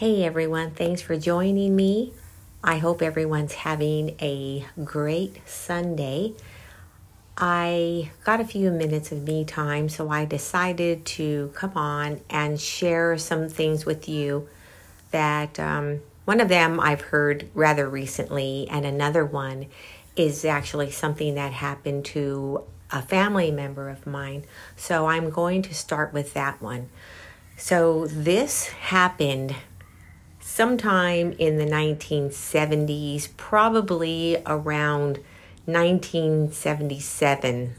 Hey everyone, thanks for joining me. I hope everyone's having a great Sunday. I got a few minutes of me time, so I decided to come on and share some things with you that um, one of them I've heard rather recently, and another one is actually something that happened to a family member of mine. So I'm going to start with that one. So this happened sometime in the 1970s, probably around 1977.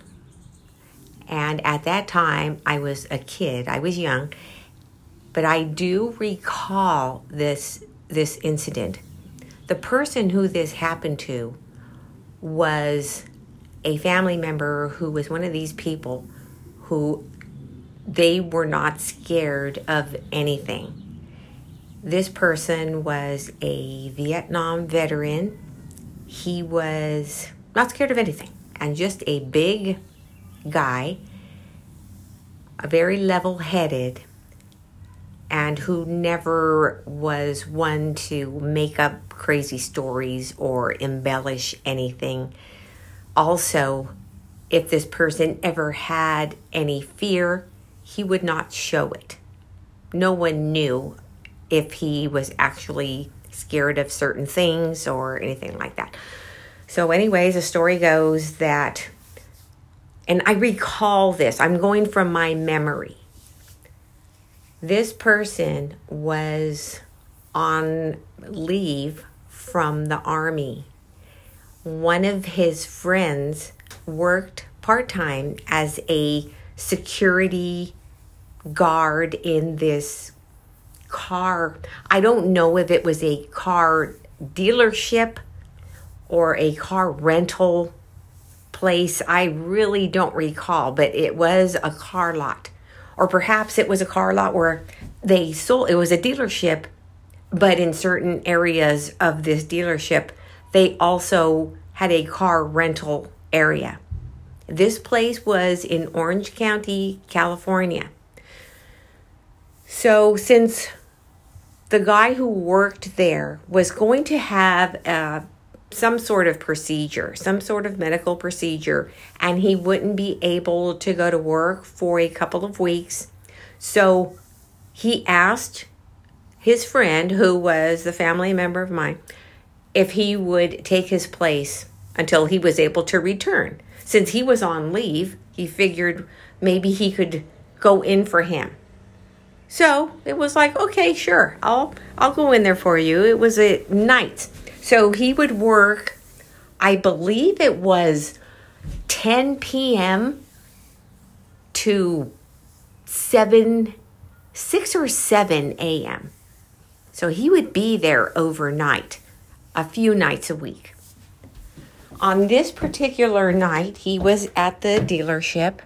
And at that time, I was a kid, I was young, but I do recall this, this incident. The person who this happened to was a family member who was one of these people who they were not scared of anything. This person was a Vietnam veteran. He was not scared of anything and just a big guy, a very level headed, and who never was one to make up crazy stories or embellish anything. Also, if this person ever had any fear, he would not show it. No one knew if he was actually scared of certain things or anything like that. So, anyways, the story goes that, and I recall this, I'm going from my memory. This person was on leave from the army. One of his friends worked part time as a security guard in this car. I don't know if it was a car dealership or a car rental place. I really don't recall, but it was a car lot. Or perhaps it was a car lot where they sold, it was a dealership, but in certain areas of this dealership, they also had a car rental area. This place was in Orange County, California. So, since the guy who worked there was going to have uh, some sort of procedure, some sort of medical procedure, and he wouldn't be able to go to work for a couple of weeks. So he asked his friend, who was the family member of mine, if he would take his place until he was able to return. Since he was on leave, he figured maybe he could go in for him. So it was like, okay, sure, I'll I'll go in there for you. It was at night. So he would work, I believe it was 10 p.m. to 7, 6 or 7 a.m. So he would be there overnight, a few nights a week. On this particular night, he was at the dealership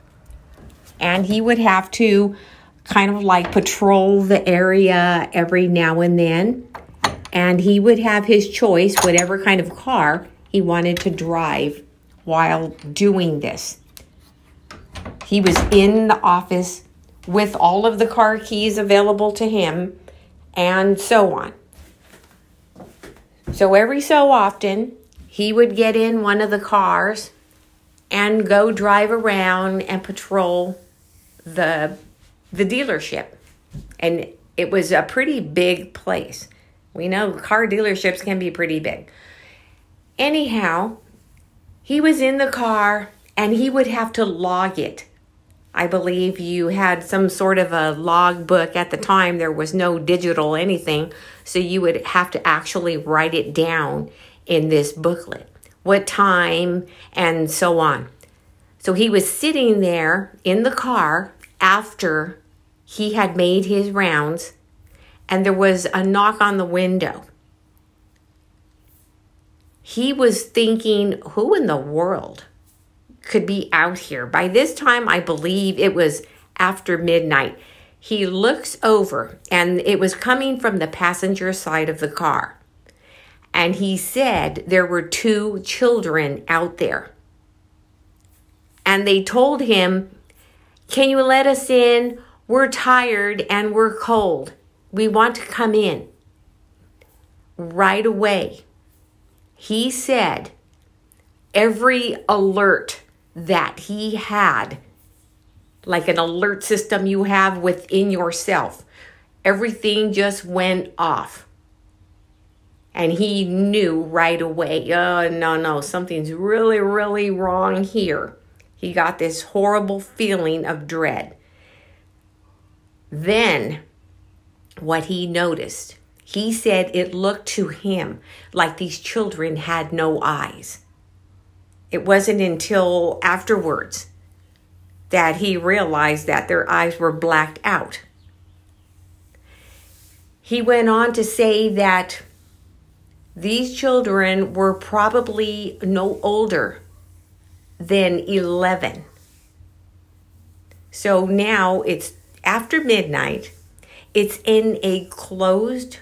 and he would have to kind of like patrol the area every now and then. And he would have his choice, whatever kind of car he wanted to drive while doing this. He was in the office with all of the car keys available to him and so on. So every so often, he would get in one of the cars and go drive around and patrol the the dealership. And it was a pretty big place. We know car dealerships can be pretty big. Anyhow, he was in the car and he would have to log it. I believe you had some sort of a log book at the time. There was no digital anything. So you would have to actually write it down in this booklet. What time and so on. So he was sitting there in the car after he had made his rounds and there was a knock on the window. He was thinking, who in the world could be out here? By this time, I believe it was after midnight. He looks over and it was coming from the passenger side of the car. And he said there were two children out there. And they told him, Can you let us in? We're tired and we're cold. We want to come in. right away. He said every alert that he had, like an alert system you have within yourself, everything just went off. And he knew right away, oh, no, no, something's really, really wrong here. He got this horrible feeling of dread. Then, what he noticed, he said it looked to him like these children had no eyes. It wasn't until afterwards that he realized that their eyes were blacked out. He went on to say that these children were probably no older than 11. So now it's after midnight, it's in a closed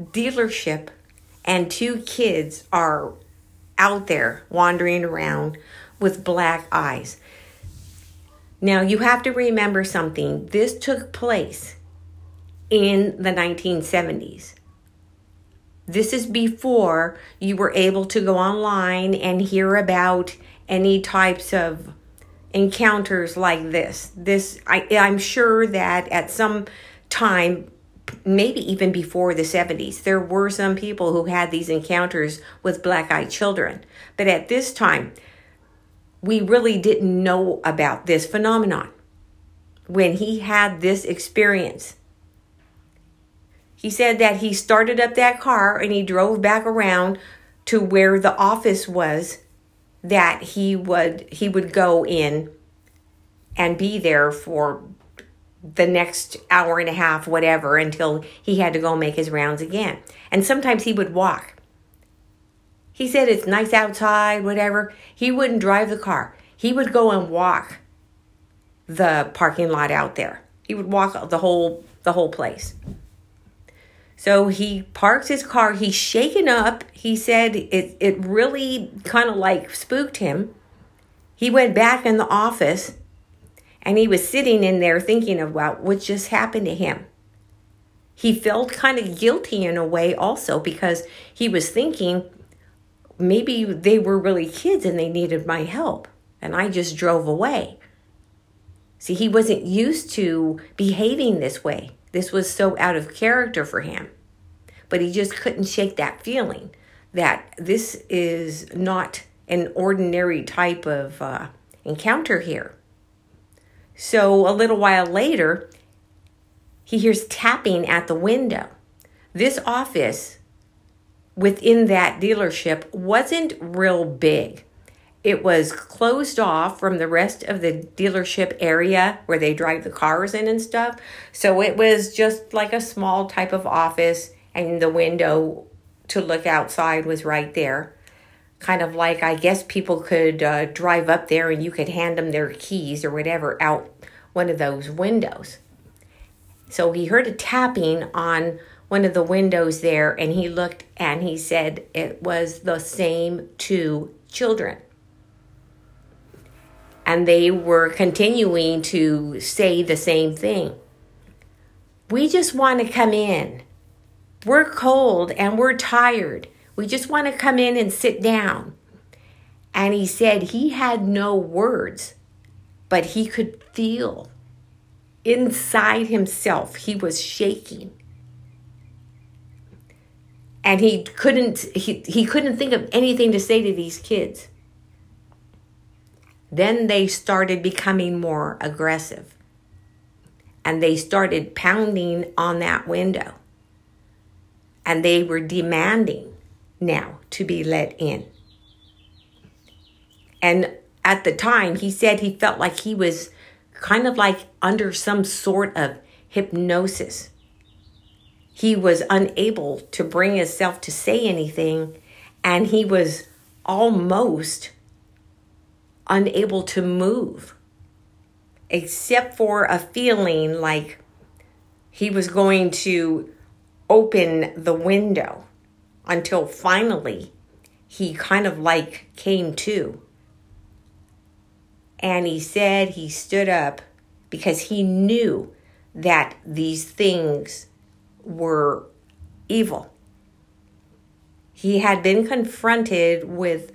dealership, and two kids are out there wandering around with black eyes. Now, you have to remember something. This took place in the 1970s. This is before you were able to go online and hear about any types of encounters like this. This I, I'm sure that at some time maybe even before the 70s, there were some people who had these encounters with black eyed children. But at this time, we really didn't know about this phenomenon. When he had this experience, he said that he started up that car and he drove back around to where the office was that he would he would go in and be there for the next hour and a half, whatever, until he had to go make his rounds again. And sometimes he would walk. He said it's nice outside, whatever. He wouldn't drive the car. He would go and walk the parking lot out there. He would walk the whole the whole place. So he parks his car. He's shaken up. He said it it really kind of like spooked him. He went back in the office and he was sitting in there thinking about what just happened to him. He felt kind of guilty in a way also because he was thinking maybe they were really kids and they needed my help and I just drove away. See, he wasn't used to behaving this way. This was so out of character for him. But he just couldn't shake that feeling that this is not an ordinary type of uh, encounter here. So a little while later, he hears tapping at the window. This office within that dealership wasn't real big. It was closed off from the rest of the dealership area where they drive the cars in and stuff. So it was just like a small type of office, and the window to look outside was right there kind of like I guess people could uh, drive up there and you could hand them their keys or whatever out one of those windows. So he heard a tapping on one of the windows there and he looked and he said it was the same two children. And they were continuing to say the same thing. We just want to come in. We're cold and we're tired we just want to come in and sit down. And he said he had no words, but he could feel inside himself, he was shaking. And he couldn't he, he couldn't think of anything to say to these kids. Then they started becoming more aggressive. And they started pounding on that window. And they were demanding now to be let in. And at the time, he said he felt like he was kind of like under some sort of hypnosis. He was unable to bring himself to say anything, and he was almost unable to move, except for a feeling like he was going to open the window until finally he kind of like came to. And he said he stood up because he knew that these things were evil. he had been confronted with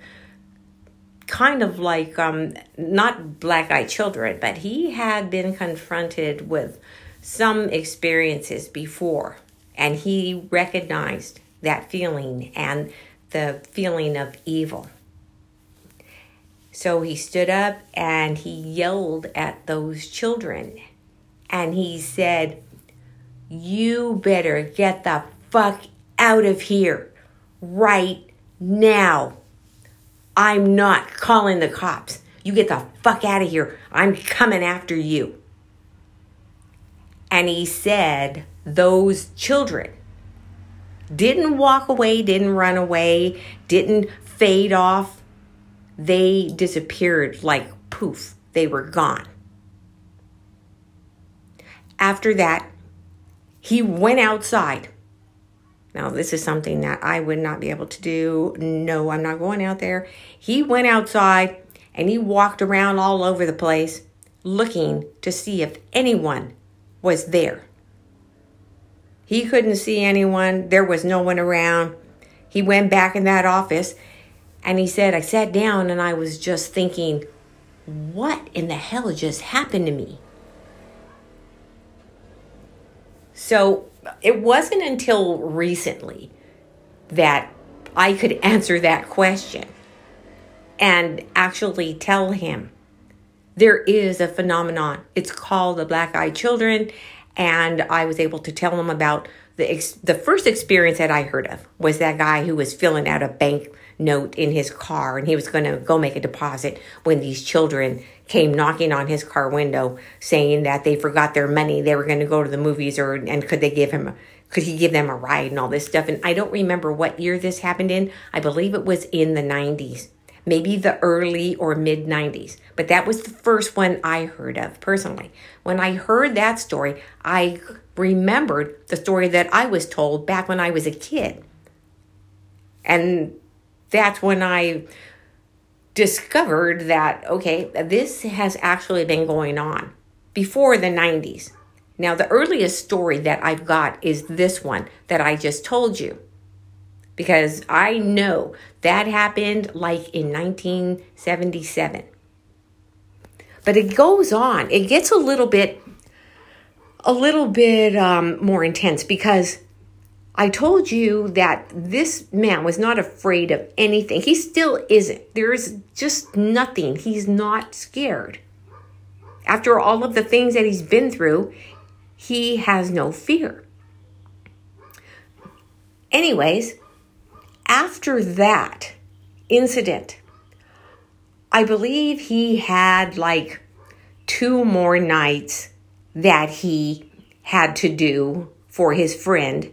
kind of like um, not black eyed children, but he had been confronted with some experiences before, and he recognized that feeling and the feeling of evil. So he stood up and he yelled at those children and he said, You better get the fuck out of here right now. I'm not calling the cops. You get the fuck out of here. I'm coming after you. And he said, Those children didn't walk away, didn't run away, didn't fade off. They disappeared like poof, they were gone. After that, he went outside. Now, this is something that I would not be able to do. No, I'm not going out there. He went outside and he walked around all over the place looking to see if anyone was there. He couldn't see anyone, there was no one around. He went back in that office and he said, I sat down and I was just thinking, what in the hell just happened to me? So it wasn't until recently that I could answer that question and actually tell him there is a phenomenon. It's called the black eyed children, and I was able to tell him about the ex- the first experience that I heard of was that guy who was filling out a bank note in his car and he was going to go make a deposit when these children came knocking on his car window saying that they forgot their money they were going to go to the movies or and could they give him could he give them a ride and all this stuff and I don't remember what year this happened in I believe it was in the 90s maybe the early or mid 90s. But that was the first one I heard of personally. When I heard that story, I remembered the story that I was told back when I was a kid. And that's when I discovered that, okay, this has actually been going on before the 90s. Now, the earliest story that I've got is this one that I just told you because I know that happened like in 1977. But it goes on. It gets a little bit a little bit um, more intense because I told you that this man was not afraid of anything. He still isn't. There's just nothing. He's not scared. After all of the things that he's been through, he has no fear. Anyways, after that incident, I believe he had like two more nights that he had to do for his friend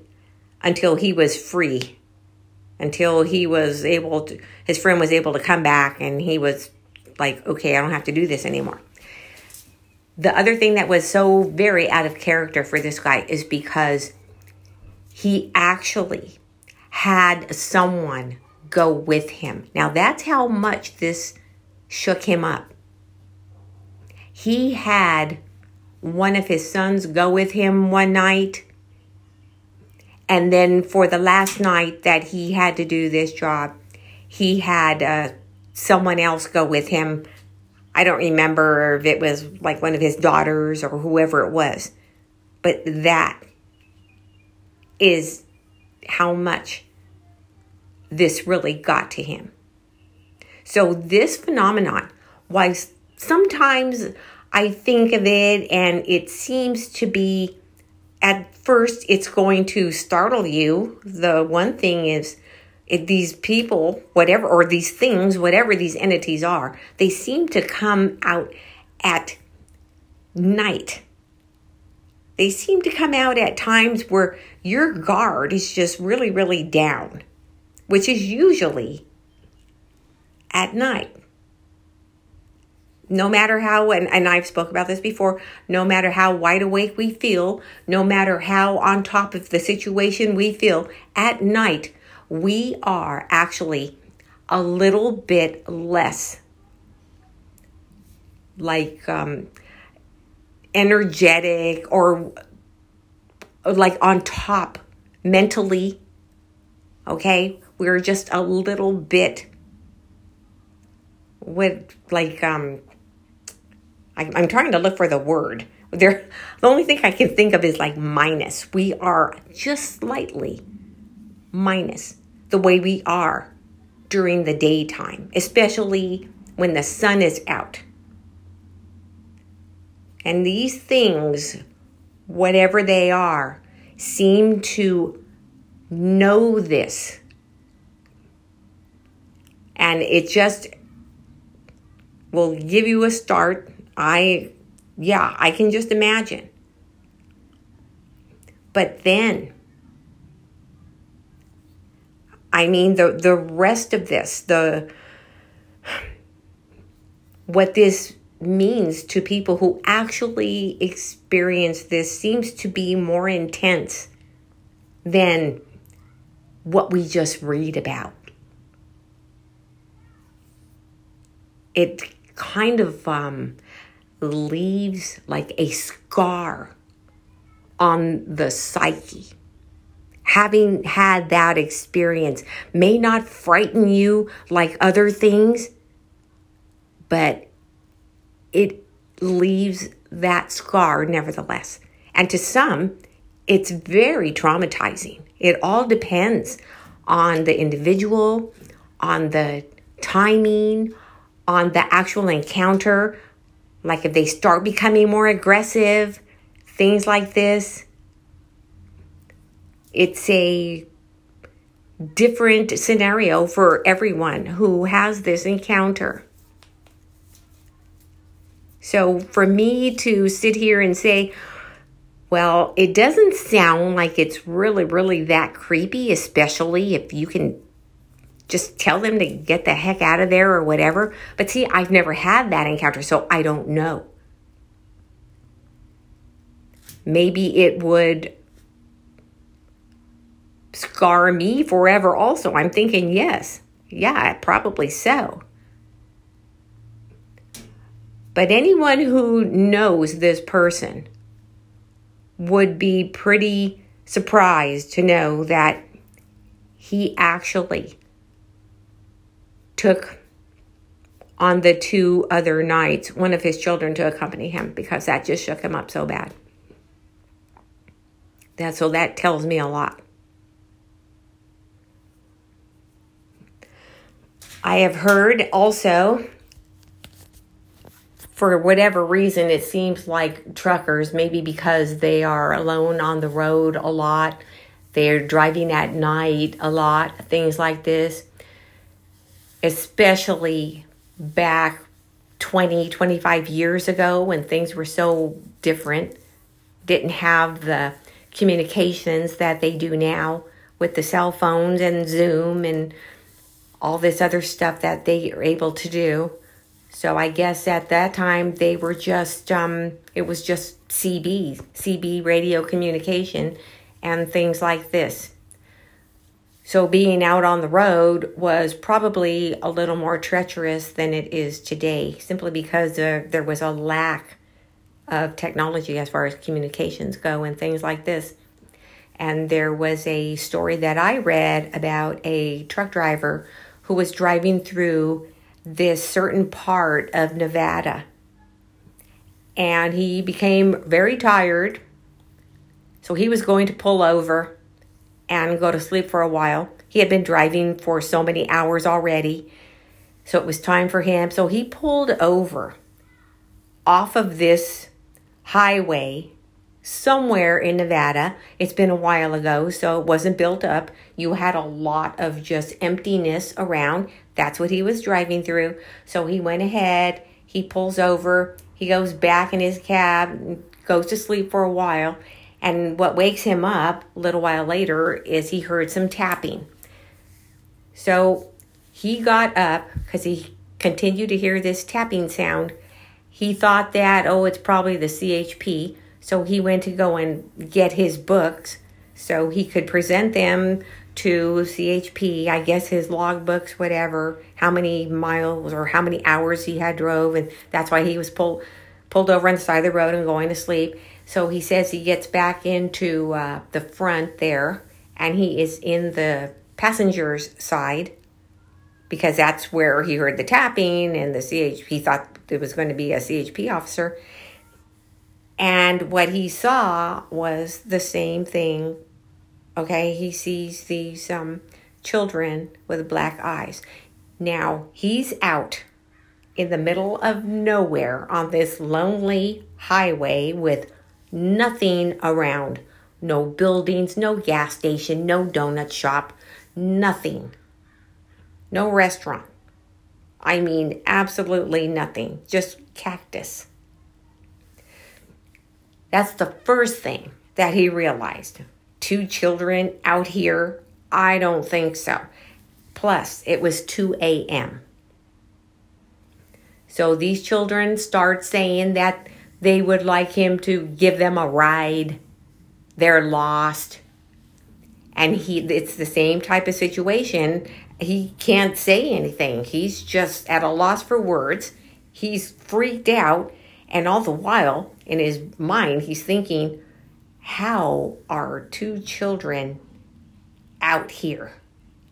until he was free, until he was able to, his friend was able to come back and he was like, okay, I don't have to do this anymore. The other thing that was so very out of character for this guy is because he actually had someone go with him. Now, that's how much this shook him up. He had one of his sons go with him one night. And then for the last night that he had to do this job, he had uh, someone else go with him. I don't remember if it was like one of his daughters or whoever it was. But that is how much this really got to him. So, this phenomenon, was sometimes I think of it and it seems to be, at first, it's going to startle you. The one thing is, it, these people, whatever, or these things, whatever these entities are, they seem to come out at night they seem to come out at times where your guard is just really, really down, which is usually at night. No matter how, and, and I've spoke about this before, no matter how wide awake we feel, no matter how on top of the situation we feel, at night we are actually a little bit less like um, energetic or like on top mentally. Okay? we're just a little bit with like um I, I'm trying to look for the word. There, the only thing I can think of is like minus. We are just slightly minus the way we are during the daytime, especially when the sun is out. And these things, whatever they are, seem to know this. And it just will give you a start. I, yeah, I can just imagine. But then, I mean, the, the rest of this, the, what this means to people who actually experience this seems to be more intense than what we just read about. It kind of um, leaves like a scar on the psyche. Having had that experience may not frighten you like other things, but it leaves that scar nevertheless. And to some, it's very traumatizing. It all depends on the individual, on the timing, on the actual encounter. Like if they start becoming more aggressive, things like this. It's a different scenario for everyone who has this encounter. So for me to sit here and say, well, it doesn't sound like it's really, really that creepy, especially if you can just tell them to get the heck out of there or whatever. But see, I've never had that encounter, so I don't know. Maybe it would scar me forever, also. I'm thinking, yes, yeah, probably so. But anyone who knows this person would be pretty surprised to know that he actually took on the two other nights one of his children to accompany him because that just shook him up so bad. That so that tells me a lot. I have heard also for whatever reason, it seems like truckers, maybe because they are alone on the road a lot, they're driving at night a lot, things like this, especially back 20, 25 years ago when things were so different, didn't have the communications that they do now with the cell phones and Zoom and all this other stuff that they are able to do. So I guess at that time they were just um, it was just CB, CB radio communication and things like this. So being out on the road was probably a little more treacherous than it is today, simply because uh, there was a lack of technology as far as communications go and things like this. And there was a story that I read about a truck driver who was driving through this certain part of Nevada. And he became very tired. So he was going to pull over and go to sleep for a while. He had been driving for so many hours already. So it was time for him. So he pulled over off of this highway somewhere in Nevada. It's been a while ago, so it wasn't built up. You had a lot of just emptiness around. That's what he was driving through. So he went ahead, he pulls over, he goes back in his cab, goes to sleep for a while. And what wakes him up a little while later is he heard some tapping. So he got up because he continued to hear this tapping sound. He thought that, oh, it's probably the CHP. So he went to go and get his books so he could present them to CHP, I guess his logbooks, whatever, how many miles or how many hours he had drove, and that's why he was pulled pulled over on the side of the road and going to sleep. So he says he gets back into uh, the front there, and he is in the passenger's side because that's where he heard the tapping and the CHP he thought it was going to be a CHP officer. And what he saw was the same thing. Okay, he sees these um, children with black eyes. Now he's out in the middle of nowhere on this lonely highway with nothing around no buildings, no gas station, no donut shop, nothing. No restaurant. I mean, absolutely nothing. Just cactus. That's the first thing that he realized. Two children out here? I don't think so. Plus, it was 2 a.m. So these children start saying that they would like him to give them a ride. They're lost. And he it's the same type of situation. He can't say anything. He's just at a loss for words. He's freaked out and all the while in his mind he's thinking how are two children out here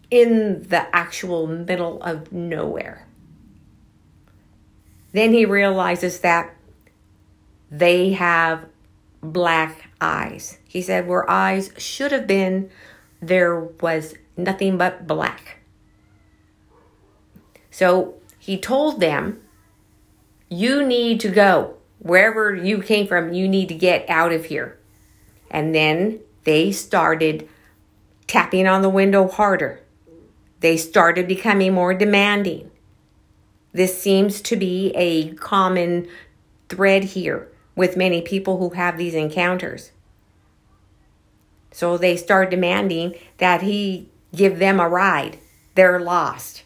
in the actual middle of nowhere? Then he realizes that they have black eyes. He said, where eyes should have been, there was nothing but black. So he told them, You need to go. Wherever you came from, you need to get out of here. And then they started tapping on the window harder. They started becoming more demanding. This seems to be a common thread here with many people who have these encounters. So they start demanding that he give them a ride. They're lost.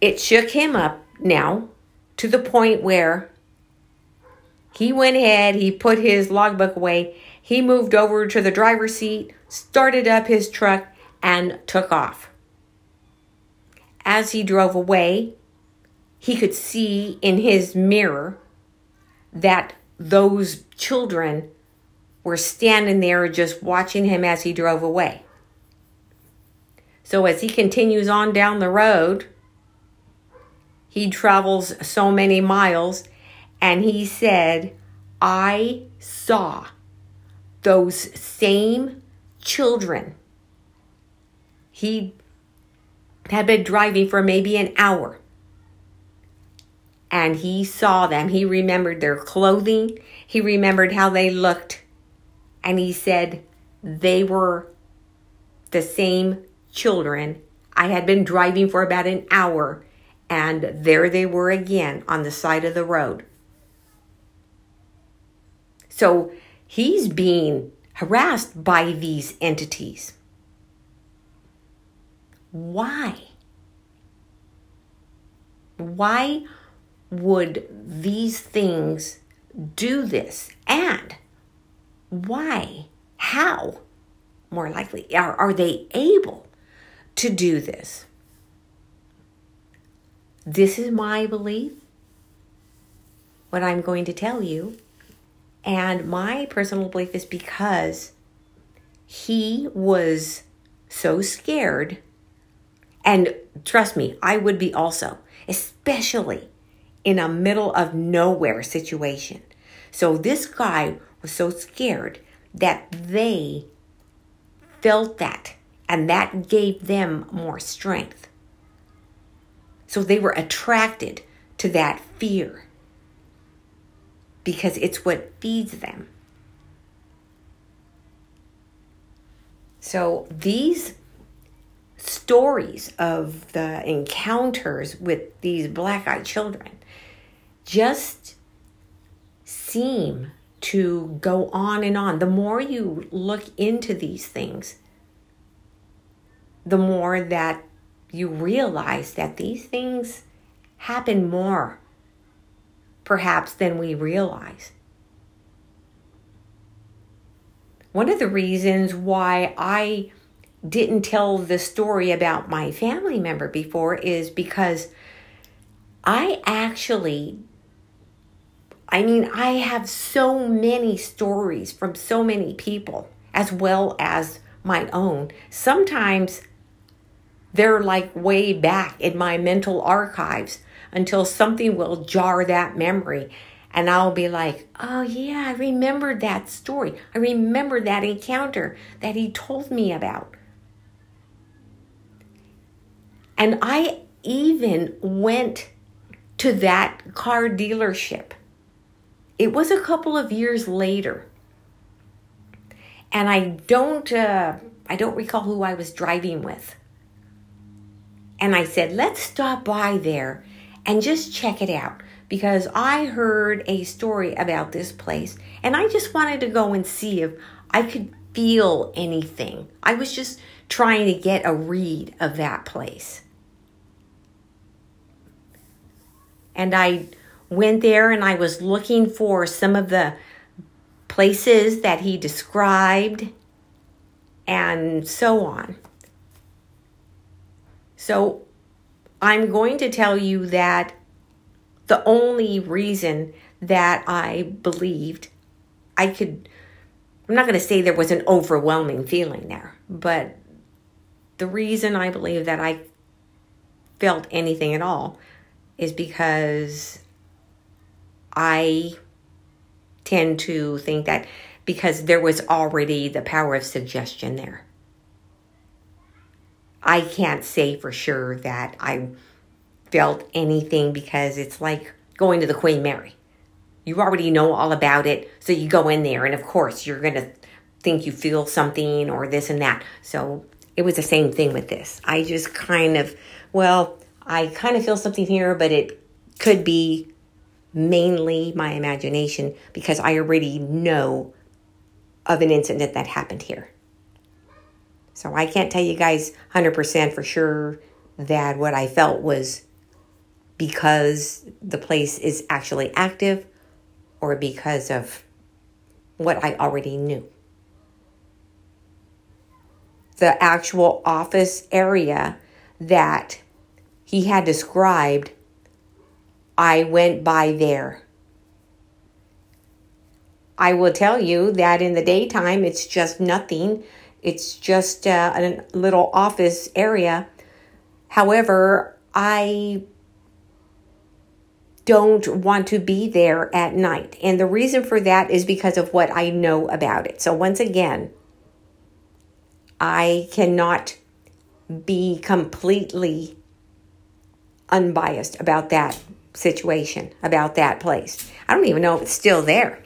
It shook him up now to the point where he went ahead, he put his logbook away, he moved over to the driver's seat, started up his truck, and took off. As he drove away, he could see in his mirror that those children were standing there just watching him as he drove away. So as he continues on down the road, he travels so many miles and he said, I saw those same children. He had been driving for maybe an hour and he saw them. He remembered their clothing, he remembered how they looked, and he said they were the same children. I had been driving for about an hour, and there they were again on the side of the road. So he's being harassed by these entities. Why? Why would these things do this? And why? How? More likely, are, are they able to do this? This is my belief, what I'm going to tell you. And my personal belief is because he was so scared. And trust me, I would be also, especially in a middle of nowhere situation. So this guy was so scared that they felt that, and that gave them more strength. So they were attracted to that fear because it's what feeds them. So these stories of the encounters with these black eyed children just seem to go on and on. The more you look into these things, the more that you realize that these things happen more, perhaps, than we realize. One of the reasons why I didn't tell the story about my family member before is because I actually I mean, I have so many stories from so many people, as well as my own. Sometimes they're like way back in my mental archives until something will jar that memory. And I'll be like, oh, yeah, I remembered that story. I remember that encounter that he told me about. And I even went to that car dealership. It was a couple of years later. And I don't uh, I don't recall who I was driving with. And I said, "Let's stop by there and just check it out." Because I heard a story about this place and I just wanted to go and see if I could feel anything. I was just trying to get a read of that place. and I went there and I was looking for some of the places that he described and so on. So I'm going to tell you that the only reason that I believed I could, I'm not going to say there was an overwhelming feeling there, but the reason I believe that I felt anything at all is because I tend to think that because there was already the power of suggestion there. I can't say for sure that I felt anything because it's like going to the Queen Mary. You already know all about it, so you go in there, and of course, you're going to think you feel something or this and that. So it was the same thing with this. I just kind of, well, I kind of feel something here, but it could be mainly my imagination because I already know of an incident that happened here. So I can't tell you guys 100% for sure that what I felt was because the place is actually active or because of what I already knew. The actual office area that he had described, I went by there. I will tell you that in the daytime, it's just nothing. It's just uh, a little office area. However, I don't want to be there at night. And the reason for that is because of what I know about it. So, once again, I cannot be completely unbiased about that situation, about that place. I don't even know if it's still there.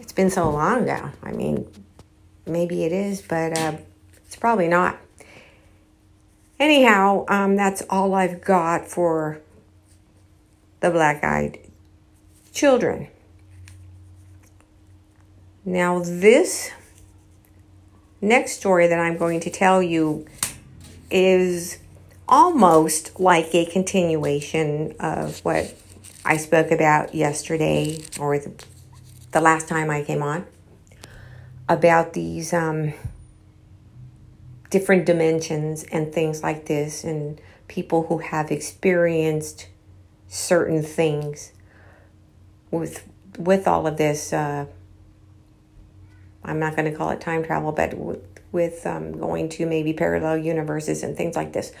It's been so long ago. I mean, maybe it is, but uh, it's probably not. Anyhow, um, that's all I've got for the black eyed children. Now, this next story that I'm going to tell you is almost like a continuation of what I spoke about yesterday or the, the last time I came on about these um, different dimensions and things like this, and people who have experienced certain things with with all of this. Uh, I'm not going to call it time travel, but with, with um, going to maybe parallel universes and things like this.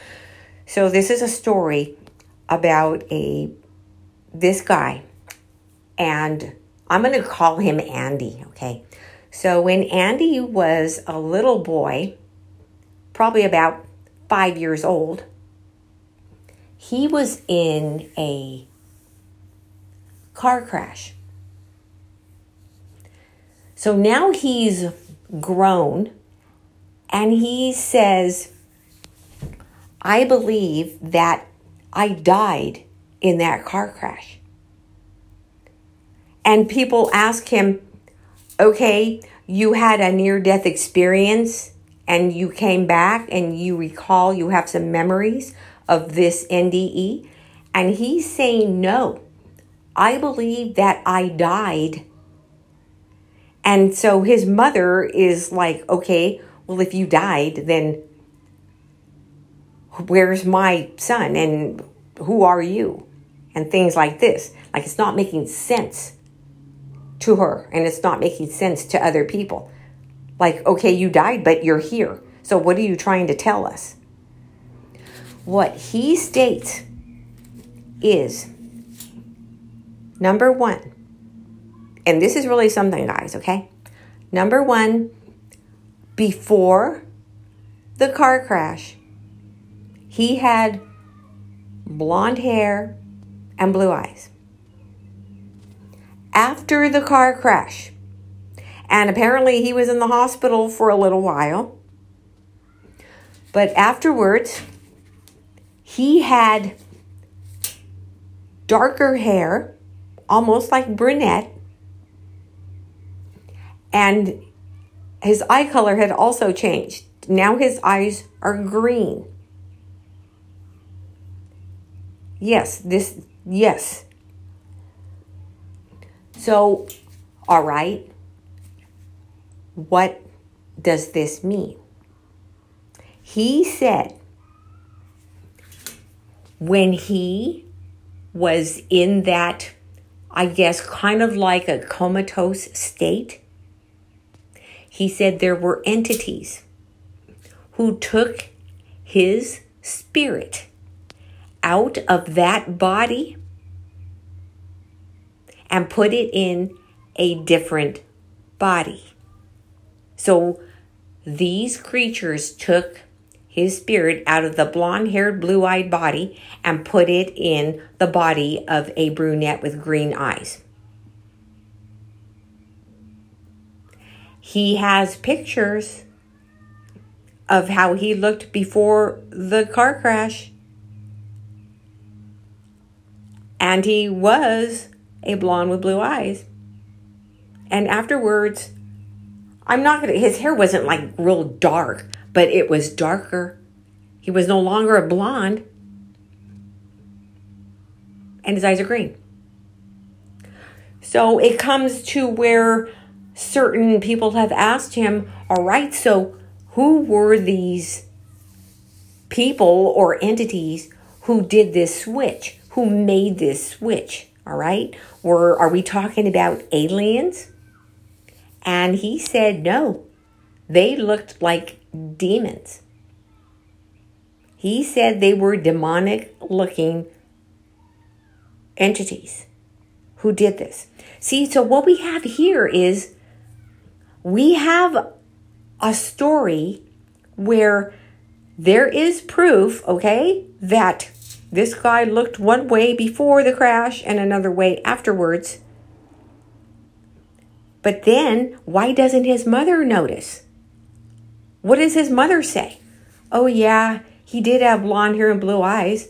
So this is a story about a this guy and I'm going to call him Andy, okay? So when Andy was a little boy, probably about 5 years old, he was in a car crash. So now he's grown and he says I believe that I died in that car crash. And people ask him, okay, you had a near death experience and you came back and you recall you have some memories of this NDE. And he's saying, no, I believe that I died. And so his mother is like, okay, well, if you died, then where's my son and who are you and things like this like it's not making sense to her and it's not making sense to other people Like, okay, you died, but you're here. So what are you trying to tell us? What he states is number one, and this is really something, guys, okay? Number one, before the car crash, he had blonde hair and blue eyes. After the car crash, and apparently he was in the hospital for a little while, but afterwards, he had darker hair, almost like brunette, and his eye color had also changed. Now his eyes are green. Yes, this, yes. So, all right, what does this mean? He said when he was in that, I guess, kind of like a comatose state, he said there were entities who took his spirit out of that body and put it in a different body. So these creatures took his spirit out of the blonde haired, blue eyed body and put it in the body of a brunette with green eyes. He has pictures of how he looked before the car crash. And he was a blonde with blue eyes. And afterwards, I'm not gonna, his hair wasn't like real dark, but it was darker. He was no longer a blonde. And his eyes are green. So it comes to where certain people have asked him, all right, so who were these people or entities who did this switch, who made this switch? All right, or are we talking about aliens? And he said, no, they looked like demons. He said they were demonic looking entities who did this. See, so what we have here is we have a story where there is proof, okay, that this guy looked one way before the crash and another way afterwards. But then, why doesn't his mother notice? What does his mother say? Oh, yeah, he did have blonde hair and blue eyes,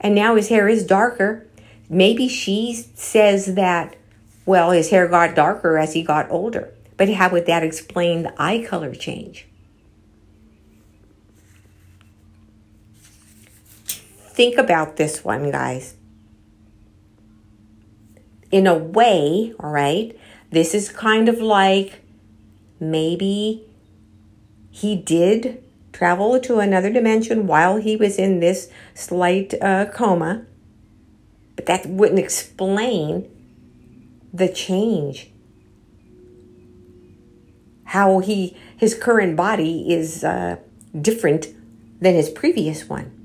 and now his hair is darker. Maybe she says that, well, his hair got darker as he got older. But how would that explain the eye color change? Think about this one, guys. In a way, all right, this is kind of like maybe he did travel to another dimension while he was in this slight uh, coma, but that wouldn't explain the change how he his current body is uh, different than his previous one.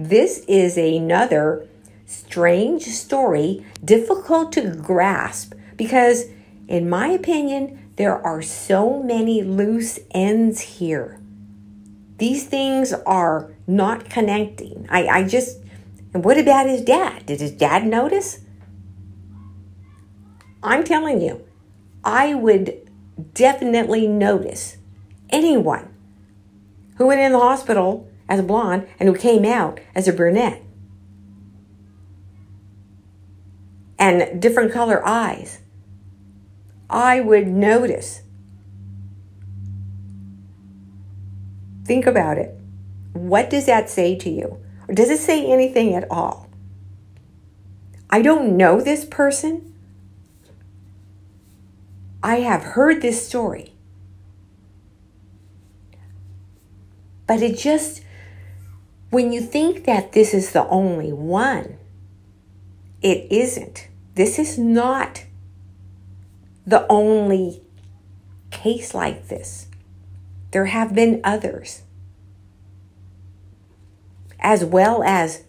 This is another strange story, difficult to grasp because, in my opinion, there are so many loose ends here. These things are not connecting. I, I just, and what about his dad? Did his dad notice? I'm telling you, I would definitely notice anyone who went in the hospital as a blonde and who came out as a brunette. And different color eyes. I would notice. Think about it. What does that say to you? Or does it say anything at all? I don't know this person. I have heard this story. But it just, when you think that this is the only one, it isn't. This is not the only case like this. There have been others. As well as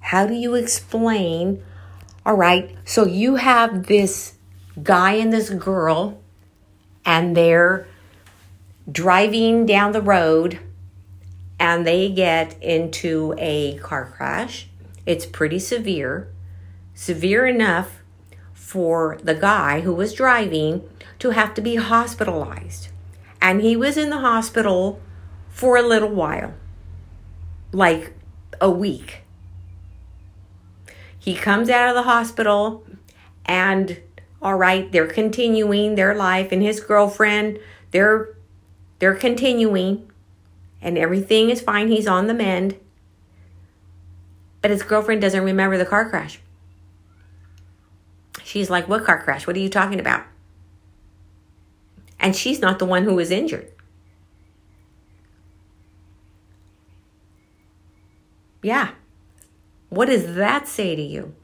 how do you explain? All right, so you have this guy and this girl, and they're driving down the road and they get into a car crash. It's pretty severe, severe enough for the guy who was driving to have to be hospitalized. And he was in the hospital for a little while, like a week. He comes out of the hospital and all right, they're continuing their life and his girlfriend, they're they're continuing and everything is fine. He's on the mend. But his girlfriend doesn't remember the car crash. She's like, What car crash? What are you talking about? And she's not the one who was injured. Yeah. What does that say to you?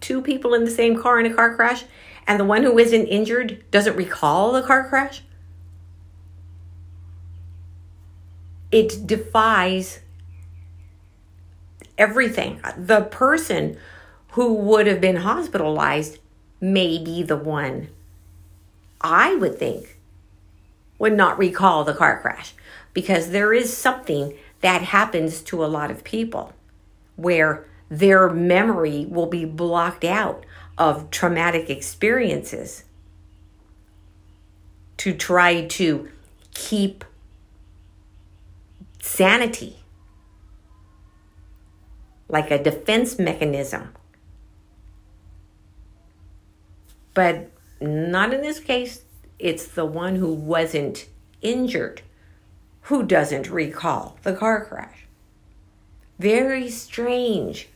Two people in the same car in a car crash, and the one who isn't injured doesn't recall the car crash? It defies everything. The person who would have been hospitalized may be the one I would think would not recall the car crash because there is something that happens to a lot of people where their memory will be blocked out of traumatic experiences to try to keep sanity like a defense mechanism. But not in this case. It's the one who wasn't injured who doesn't recall the car crash. Very strange.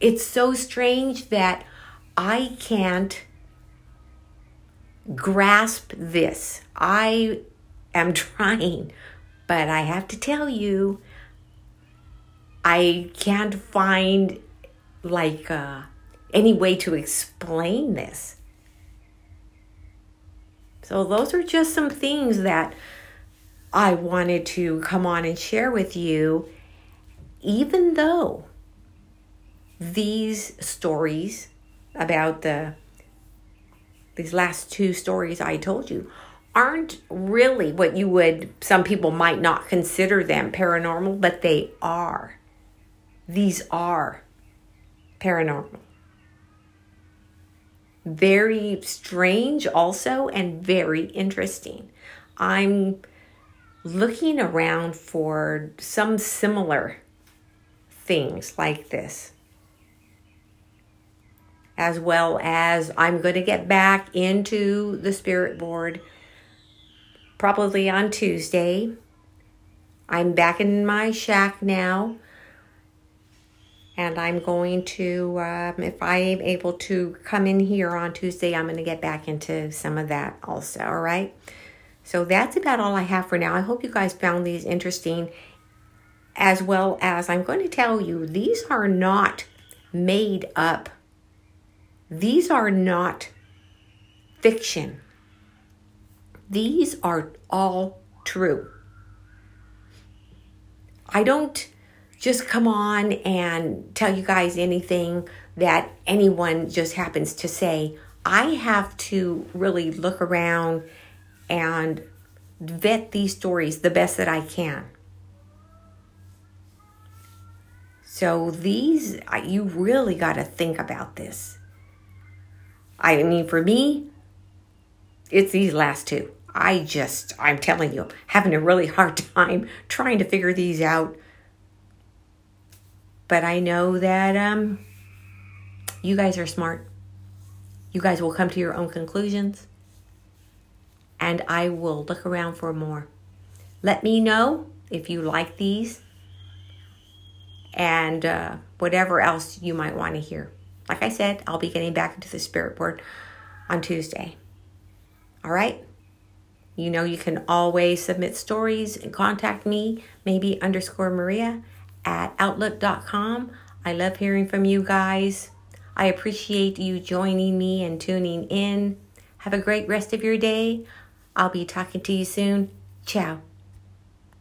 It's so strange that I can't grasp this. I am trying, but I have to tell you, I can't find like uh, any way to explain this. So, those are just some things that I wanted to come on and share with you, even though these stories about the these last two stories I told you aren't really what you would some people might not consider them paranormal but they are. These are paranormal. Very strange also and very interesting. I'm looking around for some similar things like this. As well as I'm going to get back into the spirit board probably on Tuesday. I'm back in my shack now. And I'm going to, um, if I am able to come in here on Tuesday, I'm going to get back into some of that also. All right. So that's about all I have for now. I hope you guys found these interesting, as well as I'm going to tell you these are not made up these are not fiction. These are all true. I don't just come on and tell you guys anything that anyone just happens to say. I have to really look around and vet these stories the best that I can. So, these, you really got to think about this. I mean, for me, it's these last two. I just, I'm telling you, having a really hard time trying to figure these out. But I know that um, you guys are smart. You guys will come to your own conclusions. And I will look around for more. Let me know if you like these and uh, whatever else you might want to hear like I said, I'll be getting back into the spirit board on Tuesday. All right? You know, you can always submit stories and contact me, maybe underscore Maria at outlook.com. I love hearing from you guys. I appreciate you joining me and tuning in. Have a great rest of your day. I'll be talking to you soon. Ciao.